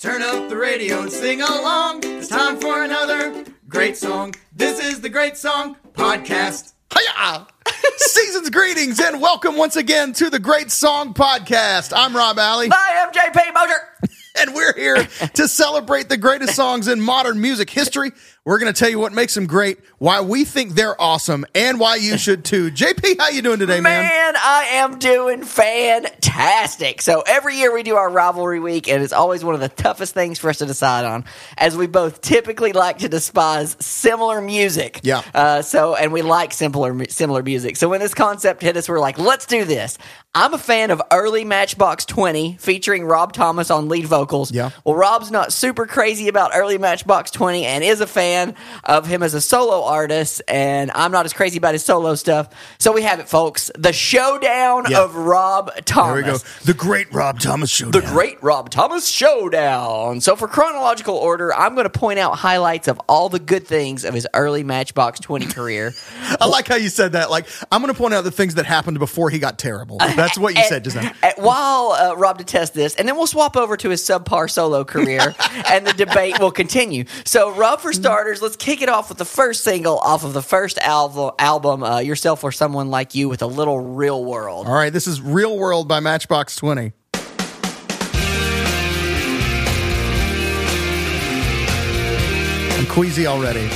Turn up the radio and sing along. It's time for another great song. This is the Great Song Podcast. Hiya! Season's greetings and welcome once again to the Great Song Podcast. I'm Rob Alley, I am JP Moser. and we're here to celebrate the greatest songs in modern music history. We're going to tell you what makes them great, why we think they're awesome, and why you should too. JP, how you doing today, man? Man, I am doing fantastic. So every year we do our rivalry week, and it's always one of the toughest things for us to decide on, as we both typically like to despise similar music. Yeah. Uh, so, and we like similar similar music. So when this concept hit us, we're like, let's do this. I'm a fan of early Matchbox 20 featuring Rob Thomas on lead vocals. Yeah. Well, Rob's not super crazy about early Matchbox 20 and is a fan of him as a solo artist, and I'm not as crazy about his solo stuff. So we have it, folks. The showdown of Rob Thomas. There we go. The Great Rob Thomas Show. The Great Rob Thomas Showdown. So, for chronological order, I'm going to point out highlights of all the good things of his early Matchbox 20 career. I like how you said that. Like, I'm going to point out the things that happened before he got terrible. That's what you said just now. And while uh, Rob detests this, and then we'll swap over to his subpar solo career, and the debate will continue. So, Rob, for starters, let's kick it off with the first single off of the first album, album uh, "Yourself or Someone Like You," with a little real world. All right, this is Real World by Matchbox 20. I'm queasy already.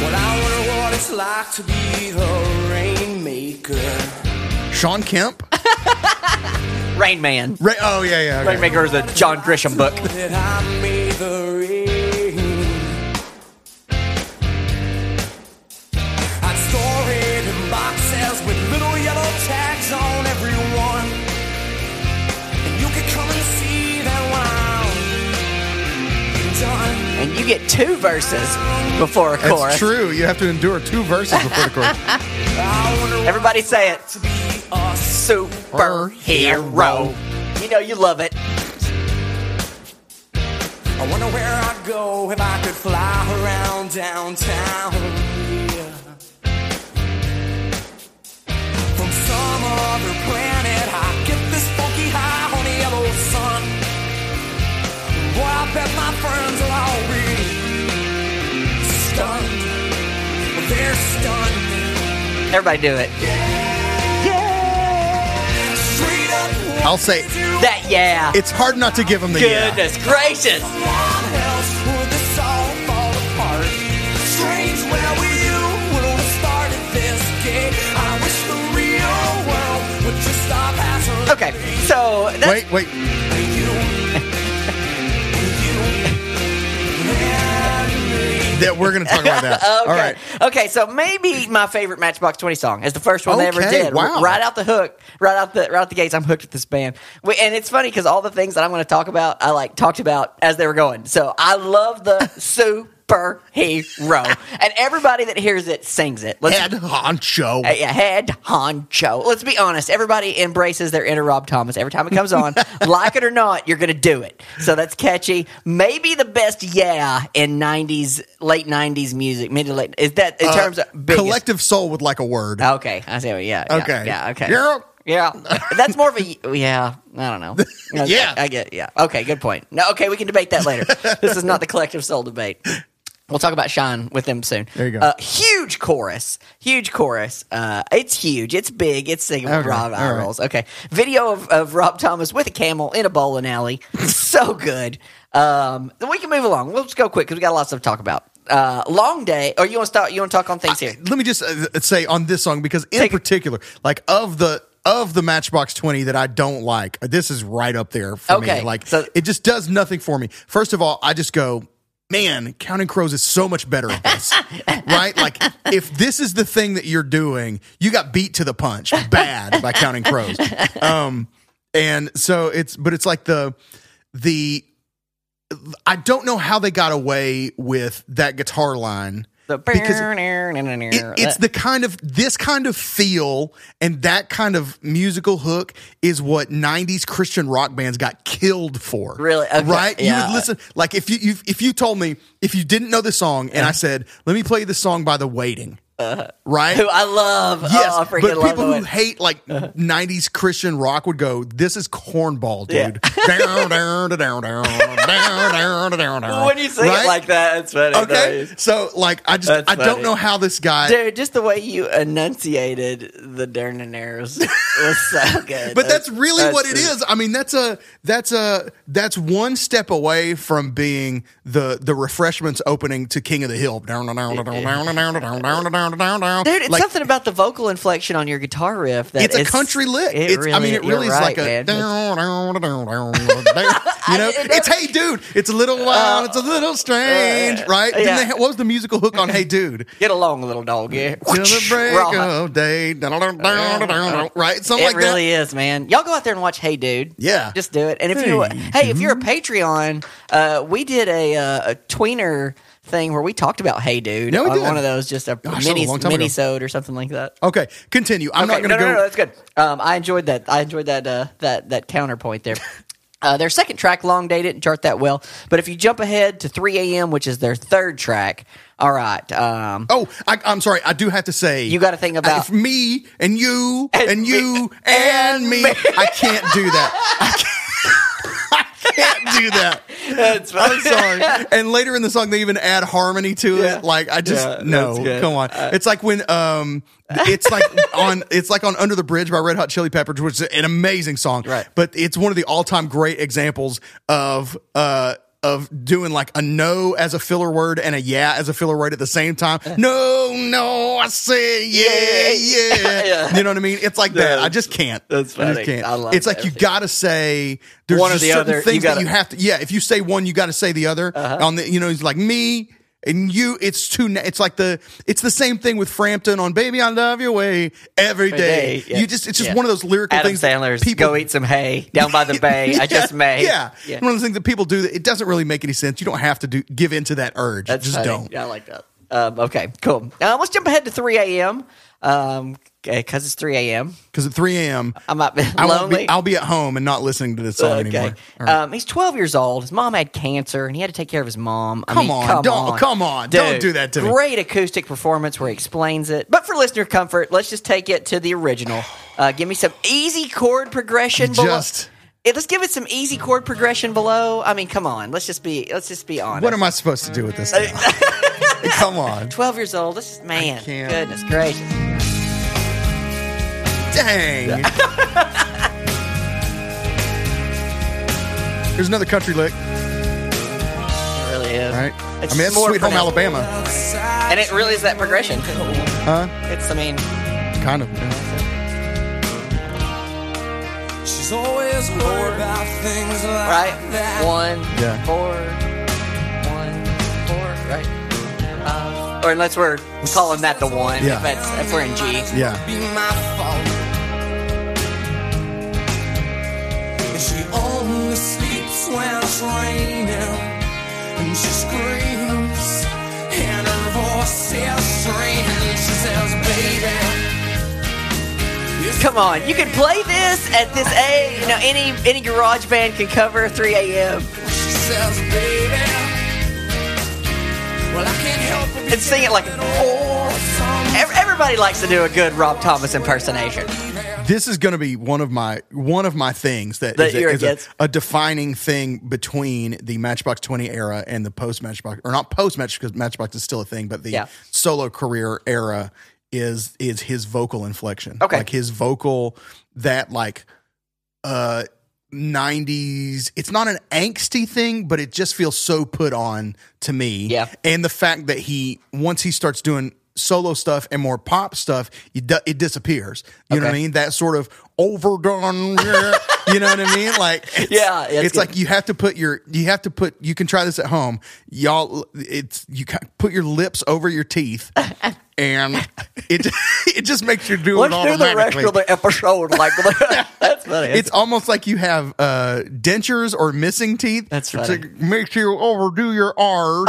Well, I wonder what it's like to be the rainmaker. Shawn Kemp? Rain Man. Ra- oh, yeah, yeah. okay. Rainmaker is a John Grisham book. And you get two verses before a chorus. That's chorus. true. You have to endure two verses before the chorus. I wonder what Everybody say it. it's to be a Superhero. You know you love it. I wonder where I'd go if I could fly around downtown. Yeah. From some other planet, Boy, I bet my friends are all really stunned. They're stunned. Everybody do it. Straight up, I'll say That yeah. it's hard not to give them the yeah. Goodness gracious. Why else would this That we're going to talk about that. Okay. All right. Okay, so maybe my favorite Matchbox Twenty song is the first one they ever did. wow. Right out the hook, right out the right out the gates. I'm hooked with this band, We- and it's funny because all the things that I'm going to talk about, I like talked about as they were going. So I love the superhero, and everybody that hears it sings it. Let's Head honcho. Uh, yeah, head honcho. Let's be honest. Everybody embraces their inner Rob Thomas every time it comes on. like it or not, you're going to do it. So that's catchy. Maybe the best yeah in '90s, late '90s music, mid to late. Is that in terms of biggest? Collective soul would like a word. Okay, I see. Yeah. yeah, Okay. Yeah. Okay. Yeah. Yeah, that's more of a yeah. I don't know. Yeah. I get. Yeah. Okay. Good point. No. Okay, we can debate that later. this is not the collective soul debate. We'll talk about Shine with them soon. There you go. Uh, huge chorus. Huge chorus. Uh, it's huge. It's big. It's singing with Okay, Rob eye right. rolls. Okay. Video of, of Rob Thomas with a camel in a bowling alley. so good. Um, then we can move along. We'll just go quick because we got a lot of stuff to talk about. Uh, long day. Or you want to start? You want to talk on things here? Let me just uh, say on this song because in Take- particular, like of the of the Matchbox 20 that I don't like, this is right up there for Okay, me. Like so- it just does nothing for me. First of all, I just go, man, Counting Crows is so much better at this. right? Like if this is the thing that you're doing, you got beat to the punch bad by Counting Crows. Um and so it's but it's like the the I don't know how they got away with that guitar line. The Because It, it's the kind of this kind of feel and that kind of musical hook is what 90s Christian rock bands got killed for. Really? Okay, Right? You would listen like if you, if you told me if you didn't know the song and I said, "Let me play the song by The Waiting." Right? Who I love. Yes, oh, I but people who hate like '90s Christian rock would go, "This is cornball, dude." down, down, down, down, down, down, down, down. when you say Right? it like that, it's funny. okay. So, like, I just That's I don't know how this guy. Dude, just the way you enunciated the Dernaneros was so good. But that's really that's what it just- I mean, that's a that's a that's one step away from being the the refreshments opening to King of the Hill. Down, down, down, down, down, down, down, down, down, down, down, down. Dude, it's Like, something about the vocal inflection on your guitar riff that It's a country lick. It It's, I mean, it really is right, like a man. down, down, down, down, down. You know, it's hey dude. It's a little wild. It's a little strange, right? Uh, yeah. they what was the musical hook on Hey Dude? Get along, little dog. Yeah. Till the break Raw. of day, down, down, down, down, down, right? Something It like really that. is, man. Y'all go out there and watch Hey Dude. Yeah. Just do it. And if you Hey if you're a Patreon, uh, we did a, uh, a tweener thing where we talked about Hey Dude Yeah, we on did. one of those, just a Gosh, that was mini a long time ago. mini-sode or something like that. Okay, continue. I'm not Okay, going to no, go. no, no, that's good. Um, I enjoyed that. I enjoyed that. Uh, that that counterpoint there. Uh, their second track, Long Day, didn't chart that well. But if you jump ahead to 3 a.m., which is their third track, all right. Um, Oh, I, I'm sorry. I do have to say, You gotta think about- if me and you and, And you and me. I can't do that. I can't, can't do that. that's I'm sorry. And later in the song, they even add harmony to Yeah. it. Like I just Yeah, no, come on. it's like when um, it's like on it's like on Under the Bridge by Red Hot Chili Peppers, which is an amazing song. Right. But it's one of the all time great examples of uh. Of doing like a no as a filler word and a yeah as a filler word at the same time. No, no, I say yeah, yeah. Yeah. You know what I mean? It's like that. I just can't. That's I just can't. I love it's like that you gotta say there's One or the certain other. Things that gotta- you have to. Yeah, if you say one, you got to say the other. Uh-huh. On the, you know, he's like me and you. It's too. It's like the. It's the same thing with Frampton on "Baby I Love Your Way" every day. yeah. You just. It's just Yeah. one of those lyrical Adam things. Sandler's people Go Eat Some Hay down by the bay. I just Yeah, may. Yeah. Yeah. one of those things that people do. That it doesn't really make any sense. You don't have to do give into that urge. That's just funny. don't. Yeah, I like that. Um, okay, cool. Uh, let's jump ahead to 3 a.m. Um, because it's 3 a.m. Because at 3 a.m. I might be I won't lonely. be, I'll be at home and not listening to this song okay. anymore. Right. Um, he's 12 years old. His mom had cancer, and he had to take care of his mom. I Come mean, on, come don't- on, come on, don't do that to me. Great acoustic performance where he explains it. But for listener comfort, let's just take it to the original. Uh, give me some easy chord progression. below. Just- Eh, let's give it some easy chord progression below. I mean, come on. Let's just be. Let's just be honest. what am I supposed to do with this? Come on. 12 years old. This is man. Goodness gracious. Dang. Here's another country lick. It really is. All right. It's I mean, that's more Sweet Home pronounced. Alabama. And it really is that progression. Huh? It's, I mean, Kind of. yeah. She's always worried about things like right? that. One, Yeah. four, one, four, right? Uh, or unless we're calling that the one, Yeah. if, that's, if we're in G. Yeah. Be my fault. When it's raining. And she screams. And her voice is strange. She says, baby. Come on, you can play this at this age. You know, any any garage band can cover 3 a.m. She says, baby. Well, I can't help it. and sing it like. Everybody likes to do a good Rob Thomas impersonation. This is going to be one of my one of my things that, That is, a, is a, a defining thing between the Matchbox Twenty era and the post Matchbox, or not post Matchbox because Matchbox is still a thing, but the Yeah. solo career era is is his vocal inflection. Okay. like his vocal that like uh 90s it's not an angsty thing but it just feels so put on to me Yeah. and the fact that he once he starts doing solo stuff and more pop stuff it, di- it disappears you know what i mean that sort of overdone you know what i mean like it's, Yeah, it's good. like you have to put your you have to put you can try this at home y'all it's you put your lips over your teeth and it it just makes you do Let's it do the rest of the episode like that's funny. it's almost like you have uh, dentures or missing teeth. That's to funny. makes you overdo your R's.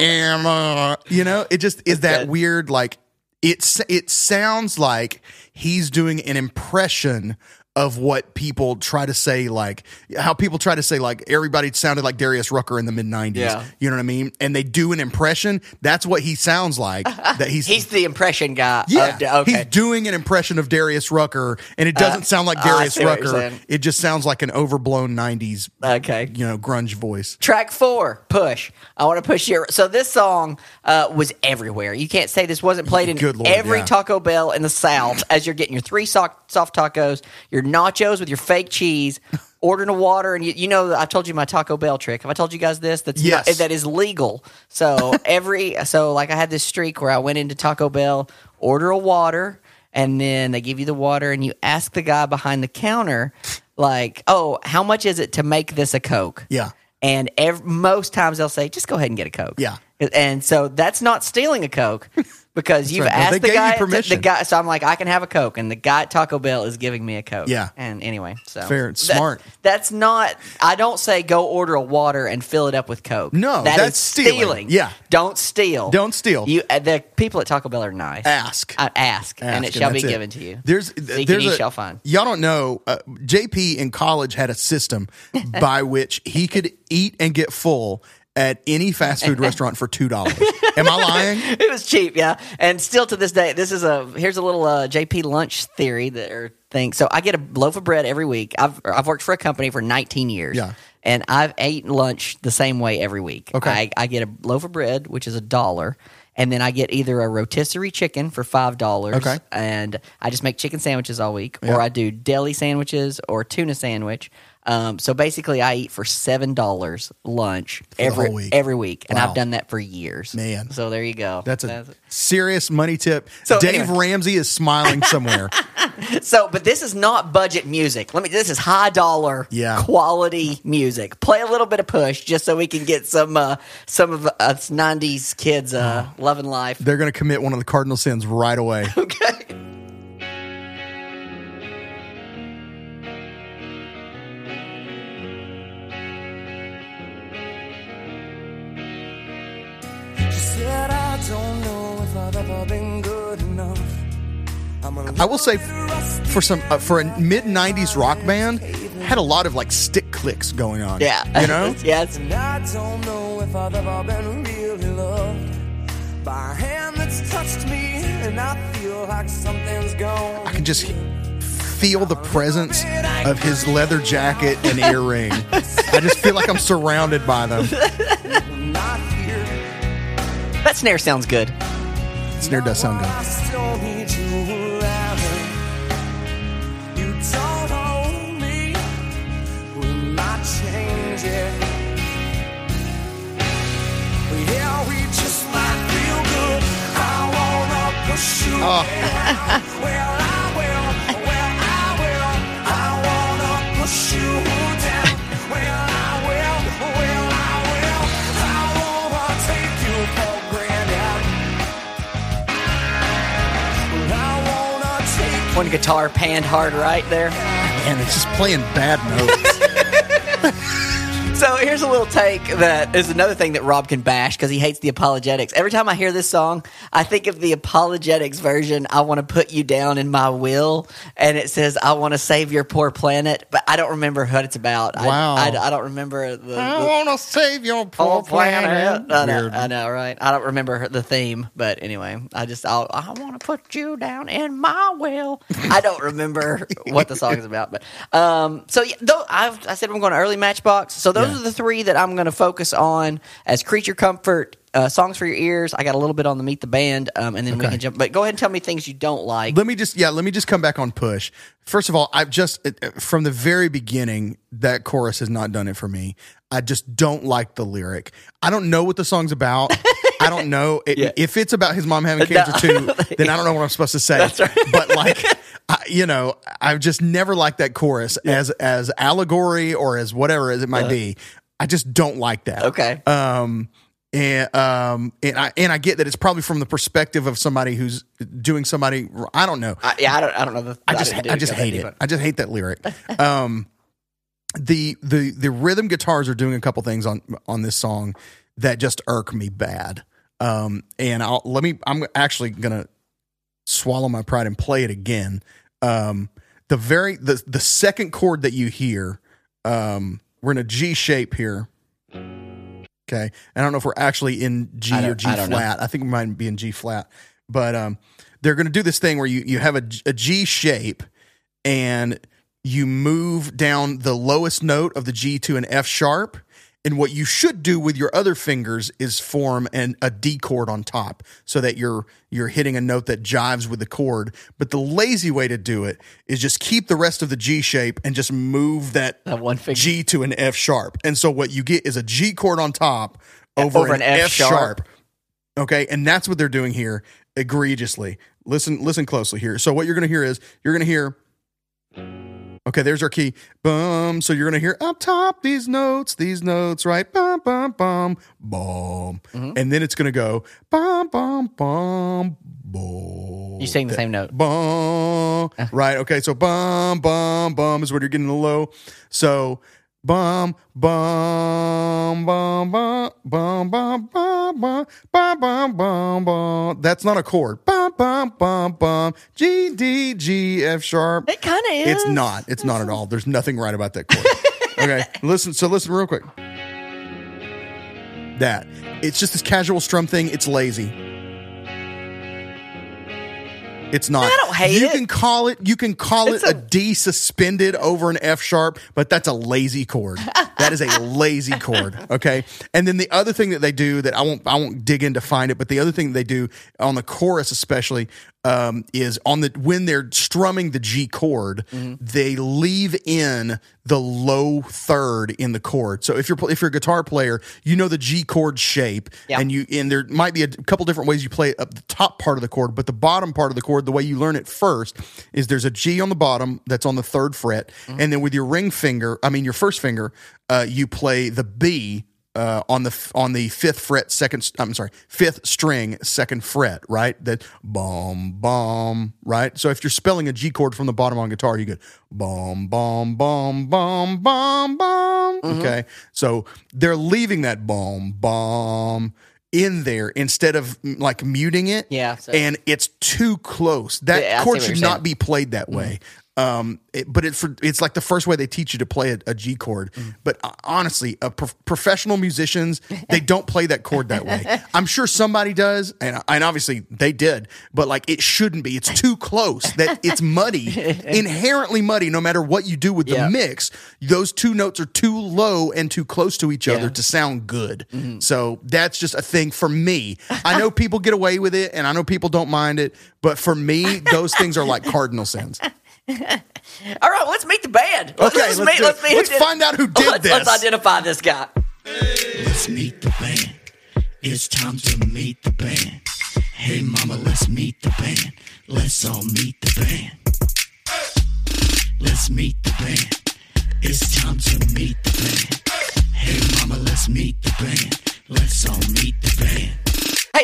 And uh, you know, it just is that weird. Like it's it sounds like he's doing an impression of what people try to say, like how people try to say, like everybody sounded like Darius Rucker in the mid '90s. Yeah. You know what I mean? And they do an impression. That's what he sounds like. that he's He's the impression guy. yeah, of okay. he's doing an impression of Darius Rucker, and it doesn't sound like Darius Rucker. It just sounds like an overblown '90s, okay. you know, grunge voice. Track four, push. I want to push your. So this song uh, was everywhere. You can't say this wasn't played in Lord, every yeah. Taco Bell in the South as you're getting your three soft, soft tacos, your nachos with your fake cheese, ordering a water, and you, you know I told you my Taco Bell trick. Have I told you guys this? That's Yes. not, that is legal. So every so like I had this streak where I went into Taco Bell, order a water, and then they give you the water, and you ask the guy behind the counter, like, "Oh, how much is it to make this a Coke?" Yeah. And ev- most times they'll say, just go ahead and get a Coke. Yeah. And so that's not stealing a Coke because you've right. Asked the guy. permission. The guy. So I'm like, I can have a Coke, and the guy at Taco Bell is giving me a Coke. Yeah. And anyway, so Fair. That- smart. That's not. I don't say go order a water and fill it up with Coke. No, That that's is stealing. Yeah. Don't steal. Don't steal. You. uh, The people at Taco Bell are nice. Ask. Uh, ask, and it Ask, shall be that's given to you. There's, Seek there's and a, shall find. Y'all don't know. Uh, JP in college had a system by which he could eat and get full at any fast food restaurant for two dollars. Am I lying? it was cheap, yeah. And still to this day, this is a here's a little uh, JP lunch theory that or thing. So I get a loaf of bread every week. I've I've worked for a company for 19 years. Yeah. And I've ate lunch the same way every week. Okay. I, I get a loaf of bread, which is a dollar, and then I get either a rotisserie chicken for five dollars. Okay. And I just make chicken sandwiches all week, Yeah. or I do deli sandwiches or tuna sandwich. Um, so basically, I eat for seven dollars lunch the every week. every week, and Wow. I've done that for years. Man. so there you go. That's a serious money tip. So Dave anyway. Ramsey is smiling somewhere. So, but this is not budget music. Let me. This is high dollar, Yeah. quality music. Play a little bit of push just so we can get some uh, some of us '90s kids uh, loving life. They're going to commit one of the cardinal sins right away. Okay. I will say, for some uh, for a mid '90s rock band, had a lot of like stick clicks going on. Yeah. you know. yes. And I don't know if I've ever been really loved by a hand that's touched me, and I feel like something's gone. I can just feel the presence of his leather jacket and earring. I just feel like I'm surrounded by them. That snare sounds good. Snare does sound I good. Take One guitar panned hard right there. And it's just playing bad notes. So here's a little take that is another thing that Rob can bash because he hates the apologetics. Every time I hear this song, I think of the apologetics version. I want to put you down in my will, and it says I want to save your poor planet, but I don't remember what it's about. I- Wow. I, I don't remember the. I want to save your poor Oh, planet. I know, I know, right? I don't remember the theme, but anyway, I just I'll, I want to put you down in my will. I don't remember what the song is about, but um, so yeah, though I've, I said I'm going to early Matchbox. So those Yeah. are the three that I'm going to focus on as creature comfort. Uh, songs for your ears. I got a little bit on the meet the band, um, and then we can jump. But go ahead and tell me things you don't like. Let me just yeah, let me just come back on push. First of all, I've just uh, from the very beginning that chorus has not done it for me. I just don't like the lyric. I don't know what the song's about. I don't know I- Yeah. if it's about his mom having cancer too. Then I don't know what I'm supposed to say. But like, I, you know, I've just never liked that chorus as as allegory or as whatever as it might be. I just don't like that. Okay. Um, and um, and I and I get that it's probably from the perspective of somebody who's doing somebody. I don't know. I, yeah, I don't. I don't know. The, I just didn't I just hate it. on- I just hate that lyric. Um, the the the rhythm guitars are doing a couple things on on this song that just irk me bad. Um, and I'll let me. I'm actually gonna swallow my pride and play it again. Um, the very the the second chord that you hear, um, we're in a G shape here. Okay, I don't know if we're actually in G or G I don't know. flat. I think we might be in G flat, but um, they're going to do this thing where you you have a, a G shape and you move down the lowest note of the G to an F sharp. And what you should do with your other fingers is form an, a D chord on top so that you're you're hitting a note that jives with the chord. But the lazy way to do it is just keep the rest of the G shape and just move that, That one finger. G to an F sharp. And so what you get is a G chord on top over, Over an, an F F sharp. sharp. Okay, and that's what they're doing here egregiously. Listen, listen closely here. So what you're going to hear is you're going to hear. Okay, there's our key. Boom. So you're going to hear up top these notes, these notes, right? Bum, bum, bum, bum. Mm-hmm. And then it's going to go bum, bum, bum, bum. You sing the same note. Bum. Right. Okay. So bum, bum, bum is what you're getting the low. So bum, bum, bum, bum, bum, bum, bum, bum, bum, bum, bum, bum. That's not a chord. Bum, bum, bum, bum. G, D, G, F sharp. It kind of is. It's not. It's not at all. There's nothing right about that chord. okay. Listen. So listen real quick. That. It's just this casual strum thing. It's lazy. It's not. I don't hate you it. can call it. You can call It's it a, a- D suspended over an F sharp, but that's a lazy chord. that is a lazy chord. Okay. And then the other thing that they do that I won't I won't dig in to find it, but the other thing they do on the chorus especially um, is on the when they're strumming the G chord, Mm-hmm. they leave in the low third in the chord. So if you're if you're a guitar player, you know the G chord shape, Yeah. and you and there might be a couple different ways you play it up the top part of the chord, but the bottom part of the chord, the way you learn it first is there's a G on the bottom that's on the third fret, Mm-hmm. and then with your ring finger, I mean your first finger, uh, you play the B uh, on the on the fifth fret, second. I'm sorry, fifth string, second fret. Right, that boom, boom. Right. So if you're spelling a G chord from the bottom on guitar, you get boom, boom, boom, boom, boom, boom. Okay. So they're leaving that boom, boom in there instead of like muting it. Yeah, so- and it's too close. That Yeah, chord should not be played that way. Um, it, but it's for, it's like the first way they teach you to play a, a G chord. But uh, honestly, a prof- professional musicians they don't play that chord that way. I'm sure somebody does, and and obviously they did. But like it shouldn't be. It's too close. That it's muddy, inherently muddy. No matter what you do with the mix, those two notes are too low and too close to each other Yeah. Mm-hmm. to sound good. So that's just a thing for me. I know people get away with it, and I know people don't mind it. But for me, those things are like cardinal sins. All right, let's meet the band. Okay, let's, let's meet, let's, meet Let's did- find out who did let's, Let's identify this guy. Let's meet the band. It's time to meet the band. Hey mama, let's meet the band. Let's all meet the band. Let's meet the band. It's time to meet the band. Hey mama, let's meet the band.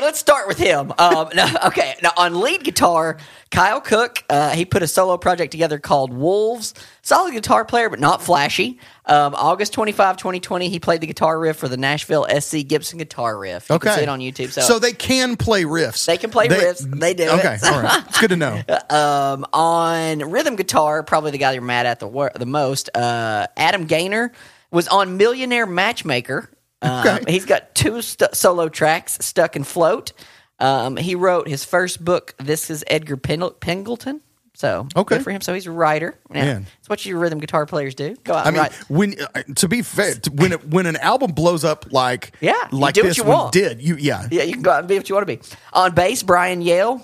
Let's start with him. Um, no, okay, now on lead guitar, Kyle Cook. Uh, he put a solo project together called Wolves. Solid guitar player, but not flashy. Um, August 25, 2020, he played the guitar riff for the Nashville SC Gibson guitar riff. You Okay, can see it on YouTube. So, so they can play riffs. They can play riffs. They do it. Okay, all right. It's good to know. um, on rhythm guitar, probably the guy you're mad at the wor- the most, uh, Adam Gaynor was on Millionaire Matchmaker. Um, Okay. He's got two st- solo tracks, Stuck and Float. Um, he wrote his first book. This is Edgar Pen- Pingleton. So Okay. good for him. So he's a writer. Yeah, Man. It's what your rhythm guitar players do. Go out I and mean, write. when uh, to be fair, to, when it, when an album blows up like Yeah, you like this you one did, you yeah, Yeah, you can go out and be what you want to be. On bass, Brian Yale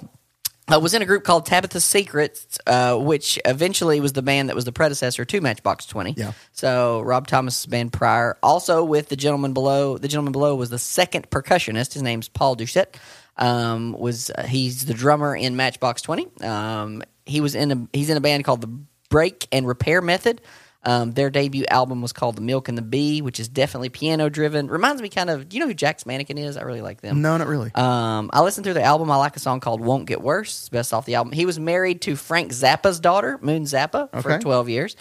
uh, was in a group called Tabitha's Secrets, uh, which eventually was the band that was the predecessor to Matchbox Twenty. Yeah. So Rob Thomas' band prior, also with the gentleman below. The gentleman below was the second percussionist. His name's Paul Doucette. Um, was uh, he's the drummer in Matchbox Twenty. Um, he was in a he's in a band called the Break and Repair Method. Um, their debut album was called The Milk and the Bee, which is definitely piano driven. Reminds me kind of, do you know who Jack's Mannequin is? I really like them. no, not really. Um, I listened through the album. I like a song called "Won't Get Worse." It's best off the album. He was married to Frank Zappa's daughter, Moon Zappa, for twelve years.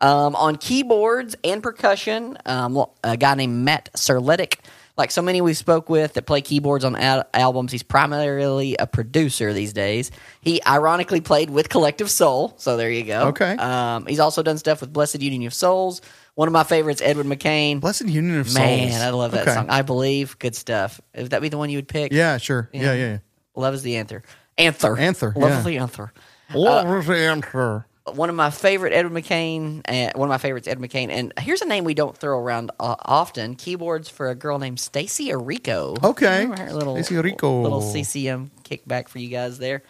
Um, on keyboards and percussion, um, a guy named Matt Serletic. Like so many we spoke with that play keyboards on al- albums, he's primarily a producer these days. He ironically played with Collective Soul, so there you go. Okay. Um, he's also done stuff with Blessid Union of Souls. One of my favorites, Edwin McCain. Blessid Union of Souls. Man, I love that Okay. song. I believe, good stuff. Would that be the one you would pick? Yeah, sure. Yeah, yeah, yeah. Love is the anther. Anther. Anther, Love yeah. is the anther. What was the answer? One of my favorite Edwin McCain, uh, one of my favorites, Ed McCain. And here's a name we don't throw around uh, often: keyboards for a girl named Stacie Orrico. Okay. Little Orrico. little CCM kickback for you guys there.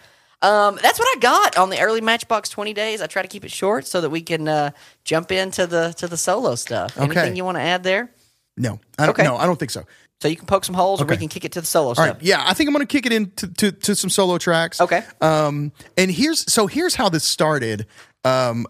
Um, that's what I got on the early Matchbox Twenty days. I try to keep it short so that we can uh, jump into the to the solo stuff. Okay. Anything you want to add there? No, I don't, Okay. no, I don't think so. So you can poke some holes, or we can kick it to the solo All stuff. right, yeah, I think I'm going to kick it into to, to some solo tracks. Okay. Um, and here's so here's how this started. Um,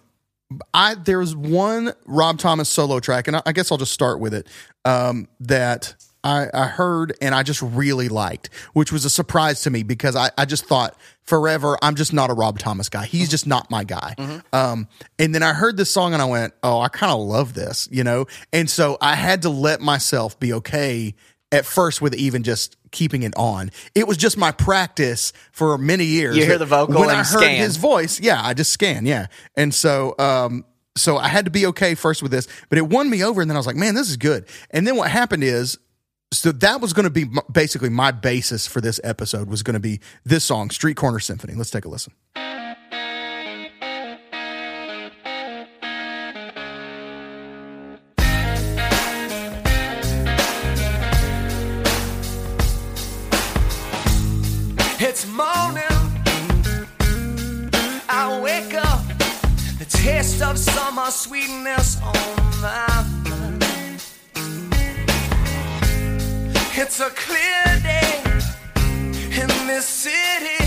I there was one Rob Thomas solo track, and I, I guess I'll just start with it. Um, that I, I heard and I just really liked, which was a surprise to me because I, I just thought forever I'm just not a Rob Thomas guy. He's just not my guy. Um, and then I heard this song and I went, oh, I kind of love this, you know. And so I had to let myself be okay at first with even just keeping it on. It was just my practice for many years. You hear the vocal when and I heard scan. his voice, yeah, I just scan, yeah. And so um so I had to be okay first with this, but it won me over and then I was like, man, this is good. And then what happened is so that was going to be basically my basis for this episode was going to be this song, Street Corner Symphony. Let's take a listen. Of summer sweetness on my mind. It's a clear day in this city.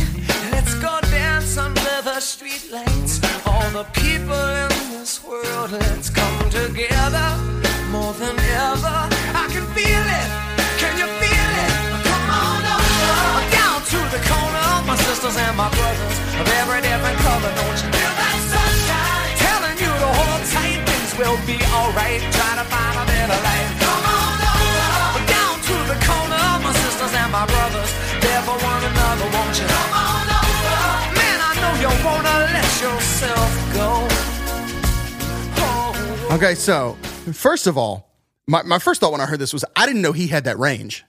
Let's go dance under the streetlights. All the people in this world, let's come together more than ever. I can feel it. Can you feel it? Come on over. Down to the corner, my sisters and my brothers of every different color. Don't you feel that will be alright. Try to find a better life. Come on over. Down to the corner, my sisters and my brothers. There for one another, won't you? Come on over. Man, I know you wanna let yourself go. Oh. Okay, so first of all, my, my first thought when I heard this was I didn't know he had that range.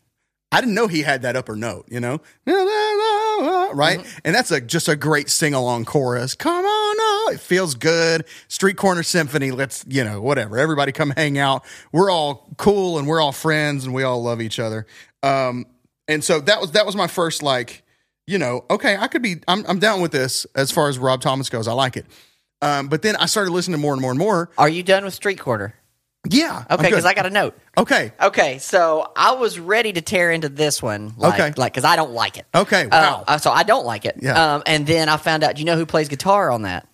I didn't know he had that upper note, you know? Right? And that's a just a great sing along chorus. Come on, oh, it feels good. Street Corner Symphony, let's, you know, whatever. Everybody come hang out. We're all cool and we're all friends and we all love each other. Um, and so that was that was my first like, you know, okay, I could be I'm I'm down with this as far as Rob Thomas goes. I like it. Um, but then I started listening more and more and more. Are you done with Street Corner? Yeah. Okay, because I got a note. Okay. Okay, so I was ready to tear into this one. Like, Okay. like because I don't like it. Okay, Uh, wow. uh, so I don't like it. Yeah. Um, and then I found out. Do you know who plays guitar on that?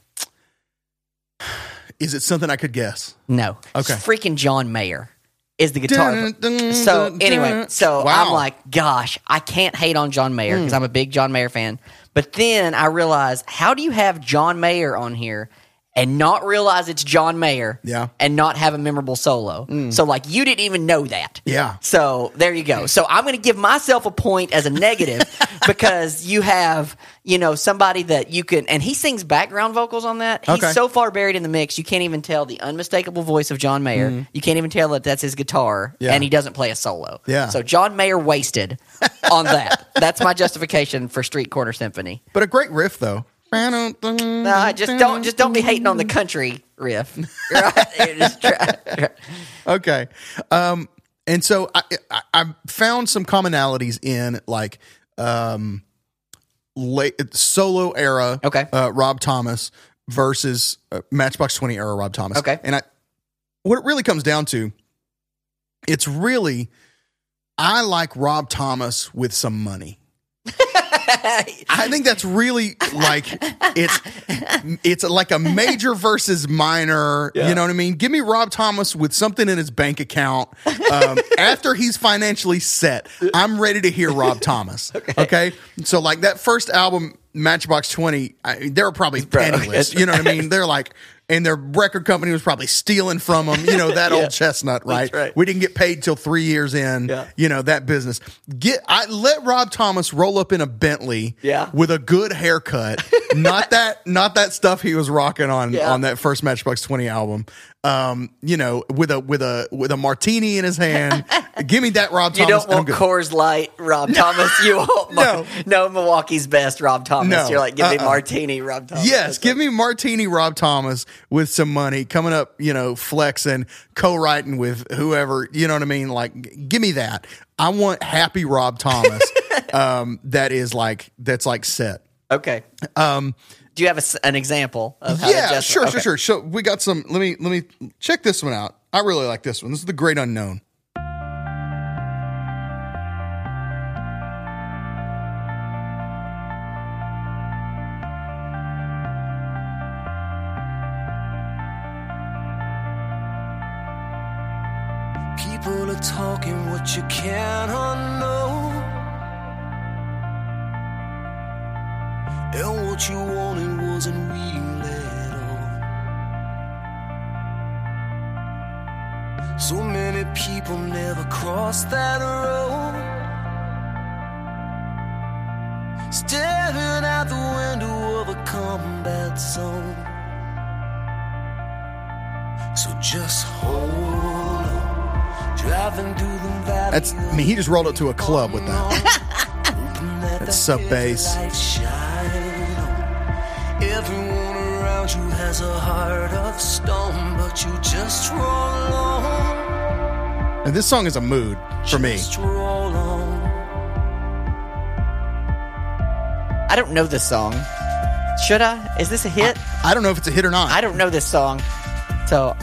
Is it something I could guess? No. Okay. It's freaking John Mayer is the guitar. Dun, dun, so anyway, so Wow. I'm like, gosh, I can't hate on John Mayer hmm. because I'm a big John Mayer fan. But then I realized, how do you have John Mayer on here and not realize it's John Mayer? Yeah. And not have a memorable solo. Mm. So like you didn't even know that. Yeah. So there you go. So I'm going to give myself a point as a negative because you have, you know, somebody that you can, and he sings background vocals on that. He's Okay. so far buried in the mix, you can't even tell the unmistakable voice of John Mayer. Mm. You can't even tell that that's his guitar. Yeah. and he doesn't play a solo. Yeah. So John Mayer wasted on that. That's my justification for Street Corner Symphony. But a great riff though. No, just don't, just don't be hating on the country riff. Right? Try- Okay. Um, and so I, I, I found some commonalities in like um, late solo era. Okay. Uh, Rob Thomas versus uh, Matchbox Twenty era Rob Thomas. Okay. And I, what it really comes down to, it's really, I like Rob Thomas with some money. I think that's really like it's it's like a major versus minor. You know what I mean? Give me Rob Thomas with something in his bank account um, after he's financially set. I'm ready to hear Rob Thomas. Okay. So like that first album, Matchbox Twenty, I, they were probably penniless. You know what I mean? They're like and their record company was probably stealing from them. You know that Yeah. old chestnut, right? right. We didn't get paid till three years in. Yeah. You know that business. Get I let Rob Thomas roll up in a Bentley. Yeah. with a good haircut. not that not that stuff he was rocking on Yeah. on that first Matchbox Twenty album. Um, you know, with a with a with a martini in his hand. Give me that Rob You Thomas. You don't want. Coors Light, Rob Thomas. You want No. no, Milwaukee's best, Rob Thomas. No. You're like, give me Uh-uh. Martini, Rob Thomas. Yes, That's give me Martini Rob Thomas with some money coming up, you know, flexing, co-writing with whoever, you know what I mean? Like, give me that. I want happy Rob Thomas. um, that is like that's like set. Okay. Um, Do you have a s an example of how Yeah, adjust- sure, okay. sure, sure. So we got some. Let me let me check this one out. I really like this one. This is the Great Unknown. People are talking what you cannot know. And what you wanted wasn't real at all. So many people never crossed that road. Staring out the window of a combat zone. So just hold on. Driving through the valley. That's. I mean, he just rolled it to a club with that. That's sub bass. Everyone around you has a heart of stone, but you just roll on. And this song is a mood for me. Just roll on. I don't know this song. Should I? Is this a hit? I don't know if it's a hit or not. I don't know this song. So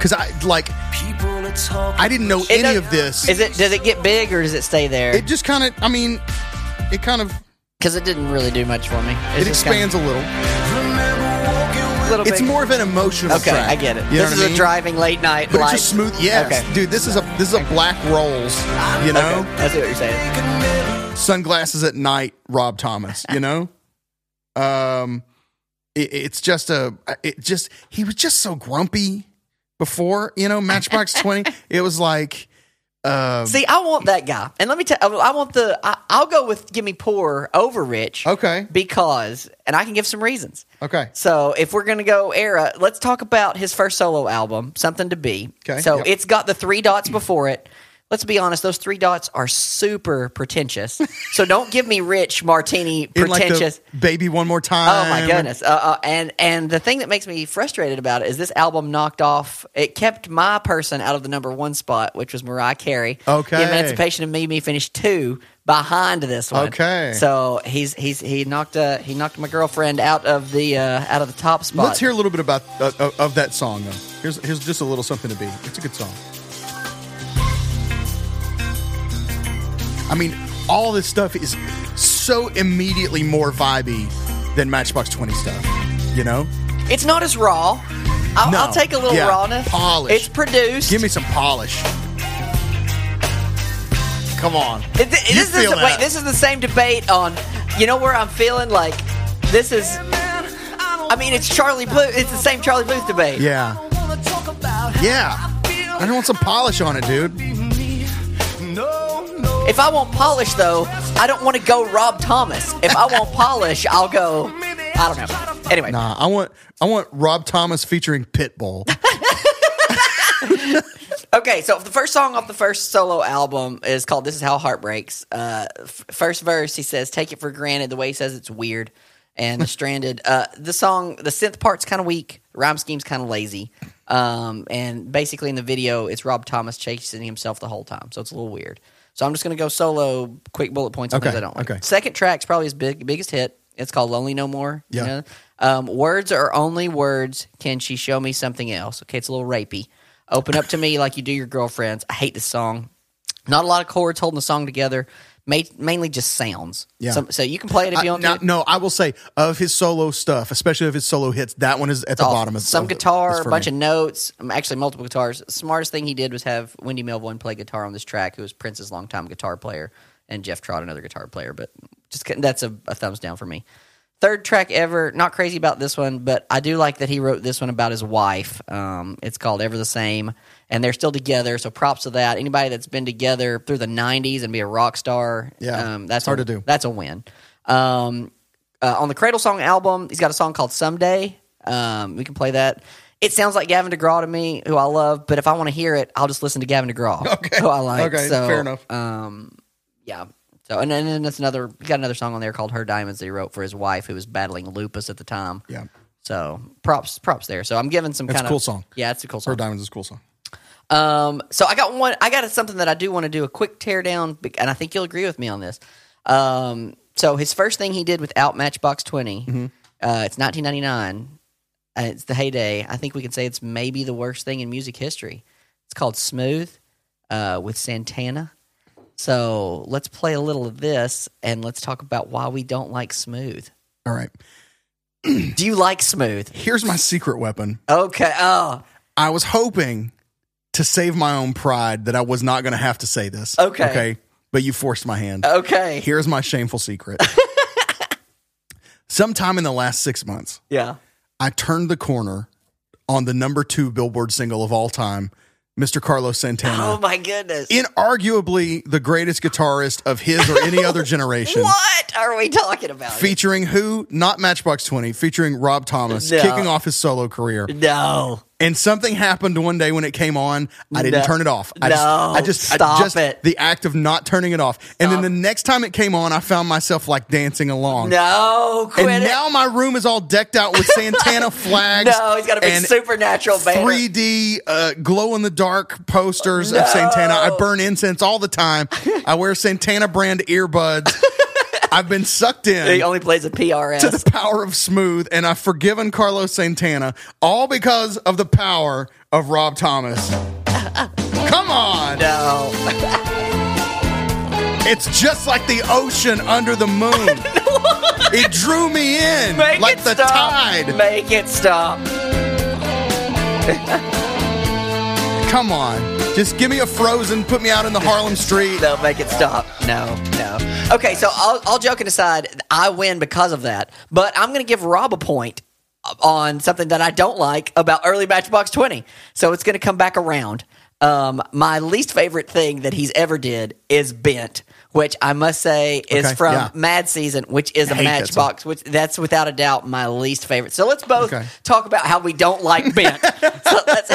because I like. People are talking. I didn't know any of this. is it? Does it get big or does it stay there? It just kind of. I mean, it kind of. Because it didn't really do much for me. It's It just kinda- expands a little. Remember walking with little It's big. more of an emotional Okay, track. I get it. You this what is I a mean? driving late night But light. it's just smooth. Yes, Okay. dude. This is a this is a Black Rolls. You know, Okay, I see what you're saying. sunglasses at night. Rob Thomas. You know, um, it, it's just a. It just he was just so grumpy before. You know, Matchbox Twenty. It was like. Uh, See, I want that guy, and let me tell. I want the. I, I'll go with give me poor over rich. Okay. Because, and I can give some reasons. okay. So if we're gonna go era, let's talk about his first solo album, "Something to Be." Okay, So yep. it's got the three dots before it. Let's be honest; those three dots are super pretentious. so don't give me rich martini In like pretentious. the baby one more time. Oh my goodness! Uh, uh, and and the thing that makes me frustrated about it is this album knocked off. It kept my person out of the number one spot, which was Mariah Carey. Okay. the Emancipation of Mimi finished two behind this one. Okay. so he's he's he knocked uh he knocked my girlfriend out of the uh, out of the top spot. Let's hear a little bit about uh, of- of that song though. Here's here's just a little something to be. It's a good song. I mean, all this stuff is so immediately more vibey than Matchbox Twenty stuff. You know, It's not as raw. I'll, No. I'll take a little Yeah. rawness. Polish. It's produced. give me some polish. Come on, It- this, is, wait, this is the same debate on. You know where I'm feeling like this is. I mean, it's Charlie Puth. It's the same Charlie Puth debate. yeah, yeah. I don't want some polish on it, dude. If I want polish, though, I don't want to go Rob Thomas. If I want polish, I'll go. I don't know. Anyway, Nah, I want I want Rob Thomas featuring Pitbull. okay. So the first song off the first solo album is called "This Is How Heart Breaks." Uh, f- first verse, he says, "Take it for granted." The way he says it's weird. And the stranded. Uh, the song, the synth part's kind of weak. The rhyme scheme's kind of lazy. Um, and basically in the video, it's Rob Thomas chasing himself the whole time, so it's a little weird. So I'm just gonna go solo, quick bullet points on Okay, things I don't like. okay. Second track's probably his big biggest hit. It's called "Lonely No More." you Yeah. know? Um, words are only words. Can she show me something else? Okay, it's a little rapey. Open up to me like you do your girlfriends. I hate this song. Not a lot of chords holding the song together. Ma- mainly just sounds. Yeah. So, so you can play it if you I- want no, to. no, I will say of his solo stuff, especially of his solo hits, that one is at the Oh, bottom. Of, some of- guitar, a bunch me. of notes, um, actually multiple guitars. The smartest thing he did was have Wendy Melvoin play guitar on this track, who was Prince's longtime guitar player, and Jeff Trott, another guitar player. But just that's a, a thumbs down for me. third track ever. Not crazy about this one, but I do like that he wrote this one about his wife. Um, it's called Ever the Same, and they're still together. So props to that. Anybody that's been together through the '90s and be a rock star, Yeah, um, that's hard a, to do. That's a win. Um, uh, on the Cradle Song album, he's got a song called Someday. Um, we can play that. It sounds like Gavin DeGraw to me, who I love, but if I want to hear it, I'll just listen to Gavin DeGraw, Okay. who I like. Okay, So, fair enough. Um, yeah. So and then and that's another. He got another song on there called "Her Diamonds" that he wrote for his wife, who was battling lupus at the time. Yeah. So props, props there. So I'm giving some It's kind a cool of song. Yeah, it's a cool song. Her. Diamonds is a cool song. Um, so I got one. I got something that I do want to do a quick teardown, and I think you'll agree with me on this. Um, so his first thing he did without Matchbox 20 Mm-hmm. uh, it's 1999. Uh, it's the heyday. I think we can say it's maybe the worst thing in music history. It's called Smooth uh, with Santana. So let's play a little of this, and let's talk about why we don't like Smooth. All right. Do you like Smooth? Here's my secret weapon. Okay. Oh, I was hoping to save my own pride that I was not going to have to say this. Okay. Okay. But you forced my hand. okay. Here's my shameful secret. Sometime in the last six months, Yeah. I turned the corner on the number two Billboard single of all time, Mr. Carlos Santana. Oh my goodness. Inarguably the greatest guitarist of his or any other generation. What are we talking about? Featuring who? Not Matchbox 20, featuring Rob Thomas, No. kicking off his solo career. no. And something happened one day when it came on. I didn't No. turn it off. I No. just, I just, Stop I just, it. the act of not turning it off. And then the next time it came on, I found myself like dancing along. No, quit and it. now my room is all decked out with Santana flags. no, he's got a big supernatural banner. 3D uh, glow in the dark posters of Santana. I burn incense all the time. I wear Santana brand earbuds. I've been sucked in He only plays a PRS. to the power of smooth, and I've forgiven Carlos Santana all because of the power of Rob Thomas. Come on. no. It's just like the ocean under the moon. it drew me in Make like the stop. tide. Make it stop. Come on. Just give me a frozen, put me out in the Harlem street. They'll make it stop. No, no. Okay, so all, all joking aside, I win because of that. But I'm going to give Rob a point on something that I don't like about early Matchbox 20. So it's going to come back around. Um, my least favorite thing that he's ever did is Bent, which I must say is Okay, from yeah. Mad Season, which is a hate that Matchbox, which that's without a doubt my least favorite. So let's both Okay. talk about how we don't like Bent. so, let's,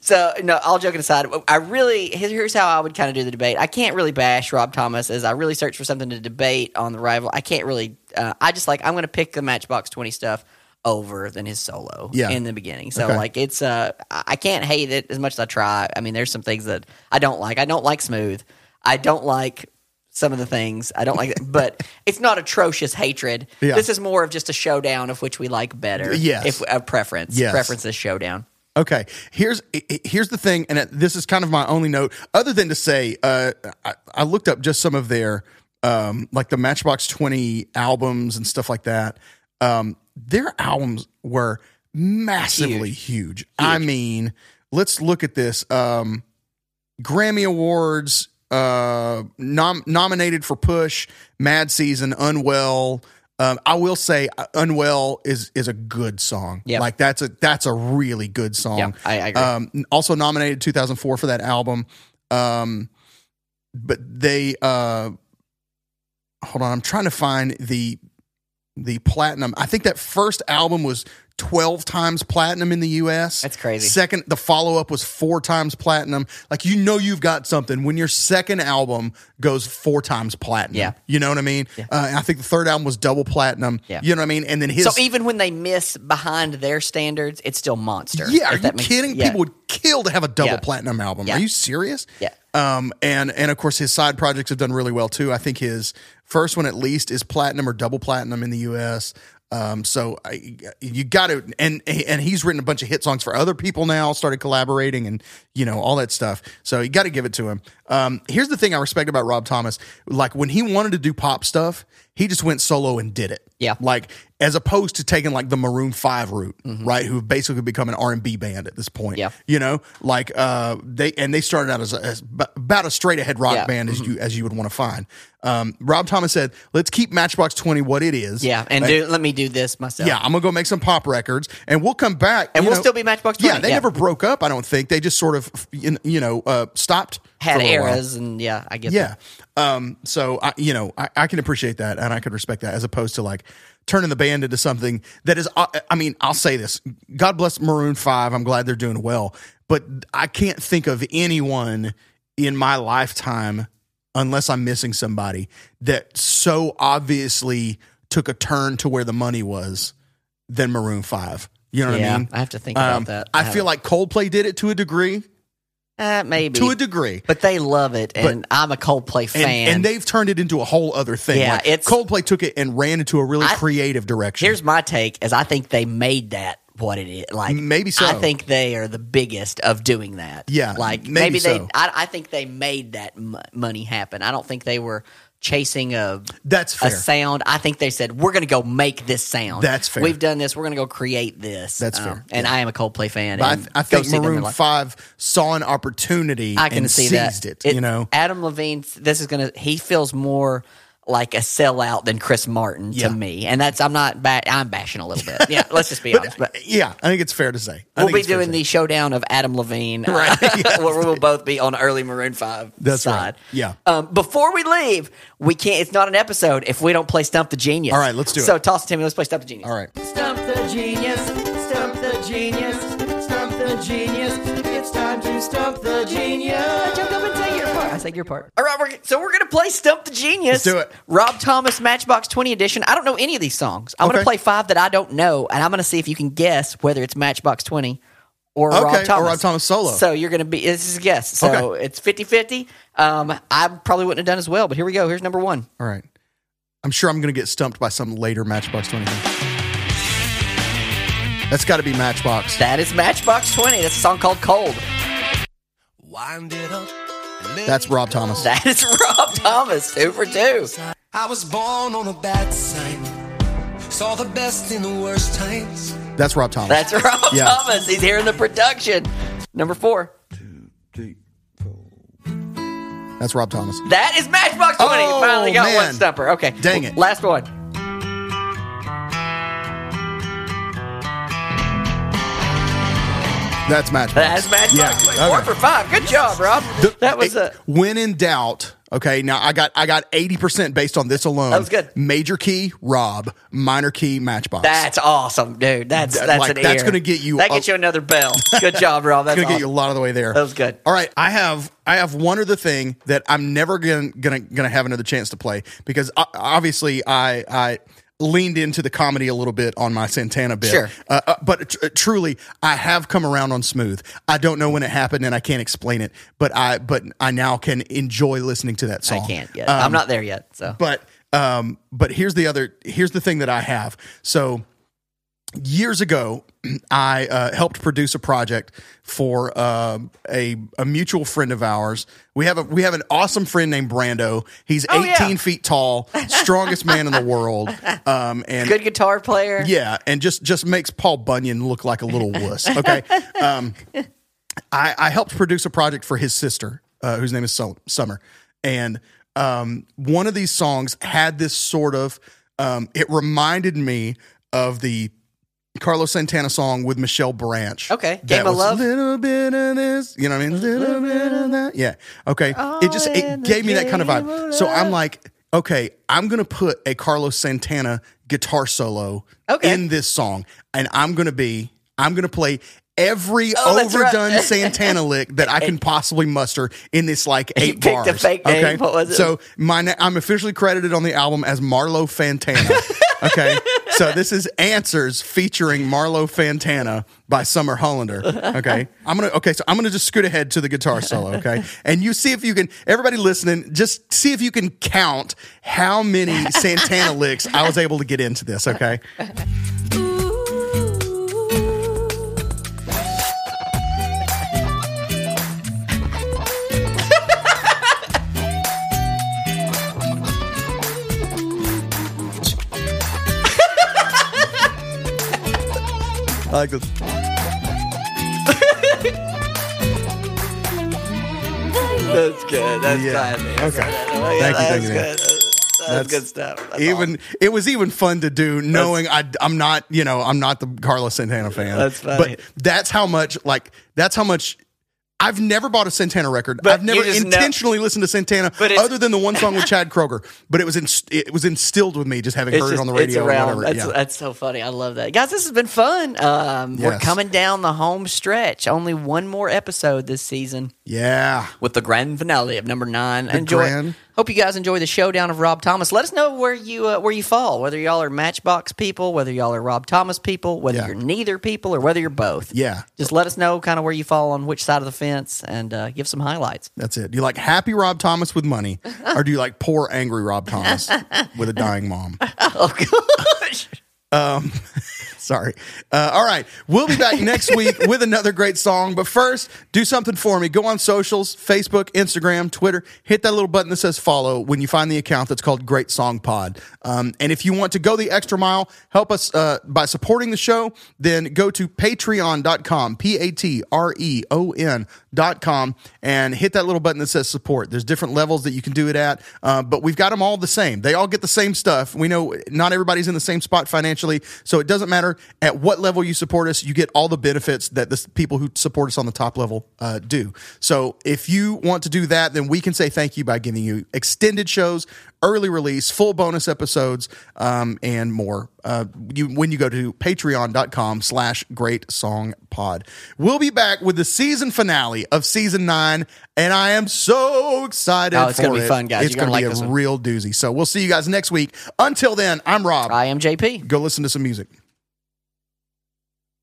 so no, all joking aside, I really here's, how I would kind of do the debate. I can't really bash Rob Thomas as I really search for something to debate on the rival. I can't really. Uh, I just like I'm going to pick the Matchbox Twenty stuff over than his solo Yeah. in the beginning. So Okay. like it's uh I can't hate it as much as I try. I mean, there's some things that I don't like. I don't like smooth. I don't like some of the things I don't like, but it's not atrocious hatred. Yeah. This is more of just a showdown of which we like better. Yes. if a preference. Yes. preference is showdown. Okay, here's here's the thing, and this is kind of my only note, other than to say, uh, I, I looked up just some of their, um, like the Matchbox Twenty albums and stuff like that. Um, their albums were massively huge. I mean, let's look at this. Um, Grammy Awards, uh, nom- nominated for Push, Mad Season, Unwell. Um, I will say, uh, Unwell is is a good song. Yep. Like that's a that's a really good song. Yeah, I- I agree. Um, also nominated 2004 for that album. Um, but they uh, hold on, I'm trying to find the the platinum. I think that first album was 12 times platinum in the US. That's crazy. Second, the follow up was four times platinum. Like, you know, you've got something when your second album goes four times platinum. Yeah. You know what I mean? Uh, I think the third album was double platinum. Yeah. You know what I mean? And then his. So even when they miss behind their standards, it's still monster. yeah, are you kidding? yeah. People would kill to have a double Yeah. platinum album. Yeah. Are you serious? Yeah. Um, and and of course his side projects have done really well too. I think his first one at least is platinum or double platinum in the U.S. Um, so I, you got to and and he's written a bunch of hit songs for other people now. Started collaborating and you know all that stuff. So you got to give it to him. Um, here's the thing I respect about Rob Thomas. Like when he wanted to do pop stuff, he just went solo and did it. Yeah. like as opposed to taking like the Maroon Five route, right? Who've basically become an R and B band at this point. Mm-hmm. Yeah. you know, like uh, they and they started out as, a, as b- about a straight ahead rock Yeah. Mm-hmm. band as you as you would want to find. Um, Rob Thomas said, "Let's keep Matchbox Twenty what it is." Yeah, and Like, do, let me do this myself. yeah, I'm gonna go make some pop records, and we'll come back, And we'll still be Matchbox Yeah, they yeah. never broke up. I don't think they just sort of, you know, uh, stopped. had while. eras, and yeah, I get Yeah. that. Um, so I, you know, I, I can appreciate that and I can respect that as opposed to like turning the band into something that is, uh, I mean, I'll say this, God bless Maroon 5. I'm glad they're doing well, but I can't think of anyone in my lifetime, unless I'm missing somebody that so obviously took a turn to where the money was than Maroon 5. You know what Yeah, I mean? I have to think about Um, that. I I feel like Coldplay did it to a degree, Uh, maybe to a degree. but they love it, and I'm a Coldplay and, fan. and they've turned it into a whole other thing. Yeah, Like, it's- Coldplay took it and ran into a really I- creative direction. Here's my take: is I think they made that what it is. Like Maybe so. I think they are the biggest of doing that. Yeah, like maybe maybe, they. so. I, I think they made that m- money happen. I don't think they were chasing a That's a sound. I think they said we're going to go make this sound. That's fair. We've done this. We're going to go create this. That's Um, fair. And I am a Coldplay fan. I, th- I think see them in Maroon live. Five saw an opportunity I can and see seized that. it, You know, Adam Levine. This is gonna. He feels more like a sellout than Chris Martin Yeah. to me, and that's. I'm not. Ba- I'm bashing a little bit. Yeah, let's just be honest. But yeah, I think it's fair to say. I we'll be it's fair to doing the showdown of Adam Levine, Right. where we'll both be on early Maroon Five That's right. Yeah. Um, before we leave, we can't. It's not an episode if we don't play Stump the Genius. All right, let's do it. So toss it to me. Let's play Stump the Genius. All right. Stump the genius, stump the genius, stump the genius. It's time to stump the genius. Jump up and say your part. I said your part. All right, we're, so we're gonna play Stump the Genius. Let's do it. Rob Thomas Matchbox Twenty Edition. I don't know any of these songs. I'm Okay. gonna play five that I don't know, and I'm gonna see if you can guess whether it's Matchbox Twenty or Okay, Rob or Thomas. Rob Thomas solo. So you're gonna be. This is a guess. So Okay. it's 50-50. Um, I probably wouldn't have done as well, but here we go. Here's number one. All right. I'm sure I'm going to get stumped by some later Matchbox 20 thing. That's got to be Matchbox. That is Matchbox Twenty. That's a song called Cold. Wind it up. And let That's Rob. Thomas. That is Rob Thomas. Two for two. I was born on a bad side. Saw the best in the worst times. That's Rob Thomas. That's Rob Yeah. Thomas. He's here in the production. Number four. That's Rob Thomas. That is Matchbox 20. Oh, Finally got oh, man. one stumper. Okay. Dang it. Last one. That's Matchbox. That's Matchbox Yeah. okay. Four for five. Good job, Rob. The- that was it- a. when in doubt. Okay, now I got I got eighty percent based on this alone. That was good. Major key, Rob. Minor key, Matchbox. That's awesome, dude. That's that's like, an that's gonna get you That gets you another bell. Good job, Rob. That's gonna get you a lot of the way there. That was good. All right, I have I have one other thing that I'm never gonna gonna gonna have another chance to play because uh, obviously I I leaned into the comedy a little bit on my Santana bit. Sure. uh, uh, but tr- truly, I have come around on Smooth. I don't know when it happened and I can't explain it, but I but I now can enjoy listening to that song. I can't yet. Um, I'm not there yet. So but um but here's the other here's the thing that i have so years ago i uh, helped produce a project for uh, a, a mutual friend of ours we have a we have an awesome friend named brando he's Oh, 18 yeah. feet tall strongest man in the world um and good guitar player. yeah, and just just makes Paul Bunyan look like a little wuss. Okay, um, I, I helped produce a project for his sister, uh, whose name is Sum- Summer, and um, one of these songs had this sort of. Um, it reminded me of the Carlos Santana song with Michelle Branch. Okay, Game of Love? Little bit of this, you know what I mean? Little bit of that. Yeah. Okay. it just it gave me that kind of vibe. So I'm like, okay, I'm gonna put a Carlos Santana guitar solo Okay. in this song, and I'm gonna be I'm gonna play every Oh, that's right. overdone Santana lick that I can possibly muster in this like eight picked a bars. fake name. What was it? So my na- I'm officially credited on the album as Marlo Fantana. okay, so this is Answers featuring Marlo Fantana by Summer Hollander. Okay, I'm gonna okay, so I'm gonna just scoot ahead to the guitar solo. Okay, and you see if you can. Everybody listening, just see if you can count how many Santana licks I was able to get into this. Okay. I like this. That's good. That's Yeah. fine. Okay. Thank you, that's thank you, good. That's, That's good stuff. That's even it was even fun to do knowing I, I'm not you know I'm not the Carlos Santana fan. That's funny. But that's how much like that's how much. I've never bought a Santana record. But I've never you just know- intentionally listened to Santana But other than the one song with Chad Kroeger. But it was in, it was instilled with me just having heard just, it on the radio it's or around. whatever. That's, yeah. that's so funny. I love that. Guys, this has been fun. Um, We're coming down the home stretch. Only one more episode this season yeah. with the grand finale of number nine. enjoy. grand- Hope you guys enjoy the showdown of Rob Thomas. Let us know where you uh, where you fall. Whether y'all are Matchbox people, whether y'all are Rob Thomas people, whether Yeah. you're neither people, or whether you're both. Yeah. Just let us know kind of where you fall on which side of the fence, and uh, give some highlights. That's it. Do you like happy Rob Thomas with money, or do you like poor angry Rob Thomas with a dying mom? Oh gosh. Sorry. Uh, all right. We'll be back next week with another great song. But first, do something for me. Go on socials Facebook, Instagram, Twitter. Hit that little button that says follow when you find the account that's called Great Song Pod. Um, and if you want to go the extra mile, help us uh, by supporting the show, then go to patreon.com, P A T R E O N.com, and hit that little button that says support. There's different levels that you can do it at, uh, but we've got them all the same. They all get the same stuff. We know not everybody's in the same spot financially, so it doesn't matter at what level you support us, you get all the benefits that the people who support us on the top level uh, do. So if you want to do that, then we can say thank you by giving you extended shows, early release, full bonus episodes, um, and more. Uh, you, when you go to patreon.com slash great song pod. We'll be back with the season finale of season nine, and I am so excited. Oh, it's gonna be it. fun, guys. It's gonna gonna like be a one. real doozy. So we'll see you guys next week. Until then, I'm Rob. I am JP. Go listen to some music.